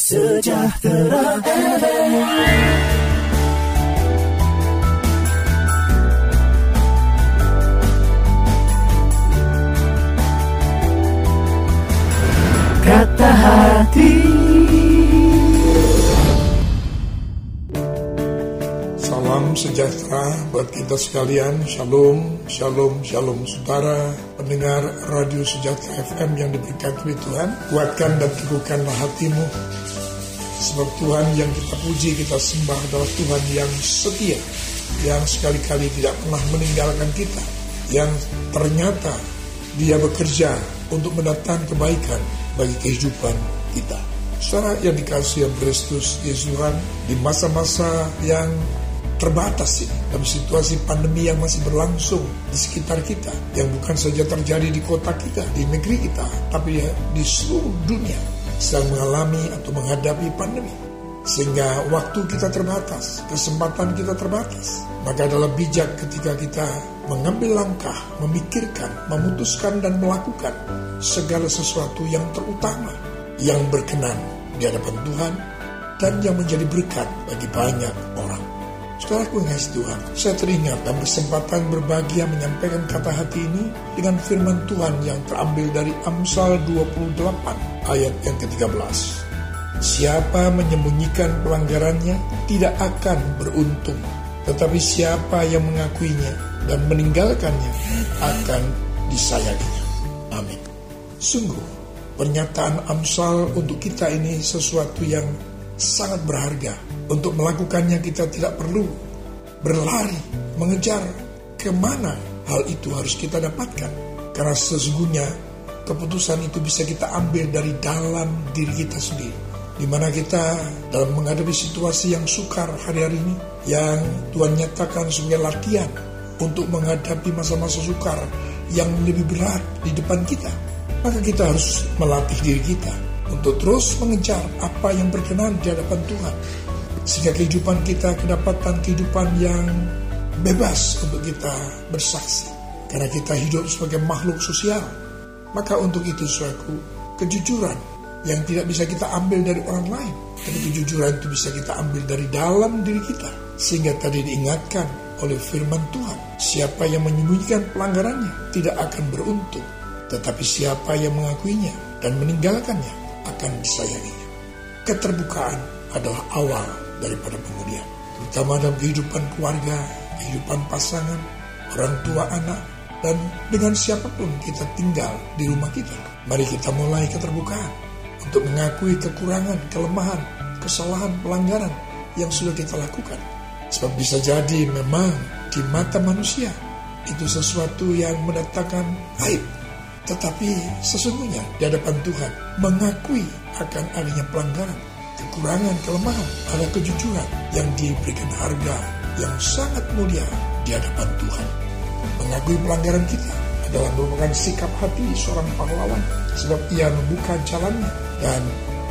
Sejahtera FM. Kata hati Salam sejahtera buat kita sekalian. Shalom, shalom, shalom saudara pendengar Radio Sejahtera FM yang diberkati Tuhan. Kuatkan dan teguhkanlah hatimu. Sebab Tuhan yang kita puji, kita sembah adalah Tuhan yang setia. Yang sekali-kali tidak pernah meninggalkan kita. Yang ternyata dia bekerja untuk mendatangkan kebaikan bagi kehidupan kita. Saudara yang dikasih yang Kristus Yesus Tuhan di masa-masa yang terbatas ini dalam situasi pandemi yang masih berlangsung di sekitar kita yang bukan saja terjadi di kota kita, di negeri kita, tapi ya di seluruh dunia sedang mengalami atau menghadapi pandemi. Sehingga waktu kita terbatas, kesempatan kita terbatas. Maka adalah bijak ketika kita mengambil langkah, memikirkan, memutuskan dan melakukan segala sesuatu yang terutama, yang berkenan di hadapan Tuhan, dan yang menjadi berkat bagi banyak orang. Saudaraku yang Tuhan, saya teringat dan berkesempatan berbahagia menyampaikan kata hati ini dengan firman Tuhan yang terambil dari Amsal 28 ayat yang ke-13. Siapa menyembunyikan pelanggarannya tidak akan beruntung, tetapi siapa yang mengakuinya dan meninggalkannya akan disayanginya. Amin. Sungguh, pernyataan Amsal untuk kita ini sesuatu yang sangat berharga. Untuk melakukannya kita tidak perlu berlari, mengejar ke mana hal itu harus kita dapatkan. Karena sesungguhnya keputusan itu bisa kita ambil dari dalam diri kita sendiri di mana kita dalam menghadapi situasi yang sukar hari-hari ini yang Tuhan nyatakan sebagai latihan untuk menghadapi masa-masa sukar yang lebih berat di depan kita maka kita harus melatih diri kita untuk terus mengejar apa yang berkenan di hadapan Tuhan sehingga kehidupan kita kedapatan kehidupan yang bebas untuk kita bersaksi karena kita hidup sebagai makhluk sosial maka untuk itu suatu kejujuran yang tidak bisa kita ambil dari orang lain. Tapi kejujuran itu bisa kita ambil dari dalam diri kita. Sehingga tadi diingatkan oleh firman Tuhan, siapa yang menyembunyikan pelanggarannya tidak akan beruntung. Tetapi siapa yang mengakuinya dan meninggalkannya akan disayanginya. Keterbukaan adalah awal daripada pemulihan. Terutama dalam kehidupan keluarga, kehidupan pasangan, orang tua anak, dan dengan siapa pun kita tinggal di rumah kita. Mari kita mulai keterbukaan untuk mengakui kekurangan, kelemahan, kesalahan, pelanggaran yang sudah kita lakukan. Sebab bisa jadi memang di mata manusia itu sesuatu yang mendatangkan aib. Tetapi sesungguhnya di hadapan Tuhan mengakui akan adanya pelanggaran, kekurangan, kelemahan, ada kejujuran yang diberikan harga yang sangat mulia di hadapan Tuhan. Mengakui pelanggaran kita adalah merupakan sikap hati seorang pahlawan sebab ia membuka jalannya dan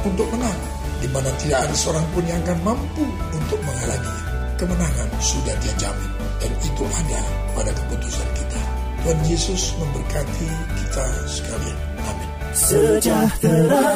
untuk menang di mana tidak ada seorang pun yang akan mampu untuk menghalanginya. Kemenangan sudah dia jamin dan itu ada pada keputusan kita. Tuhan Yesus memberkati kita sekalian. Amin. Sejahtera